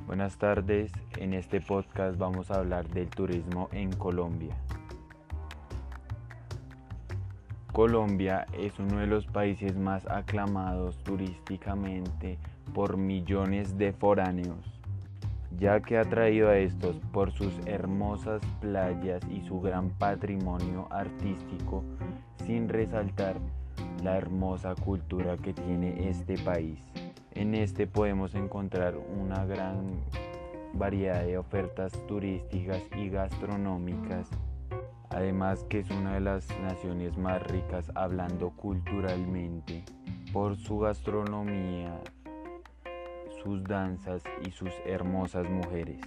Buenas tardes, en este podcast vamos a hablar del turismo en Colombia. Colombia es uno de los países más aclamados turísticamente por millones de foráneos, ya que ha traído a estos por sus hermosas playas y su gran patrimonio artístico, sin resaltar la hermosa cultura que tiene este país. En este podemos encontrar una gran variedad de ofertas turísticas y gastronómicas, además que es una de las naciones más ricas hablando culturalmente por su gastronomía, sus danzas y sus hermosas mujeres.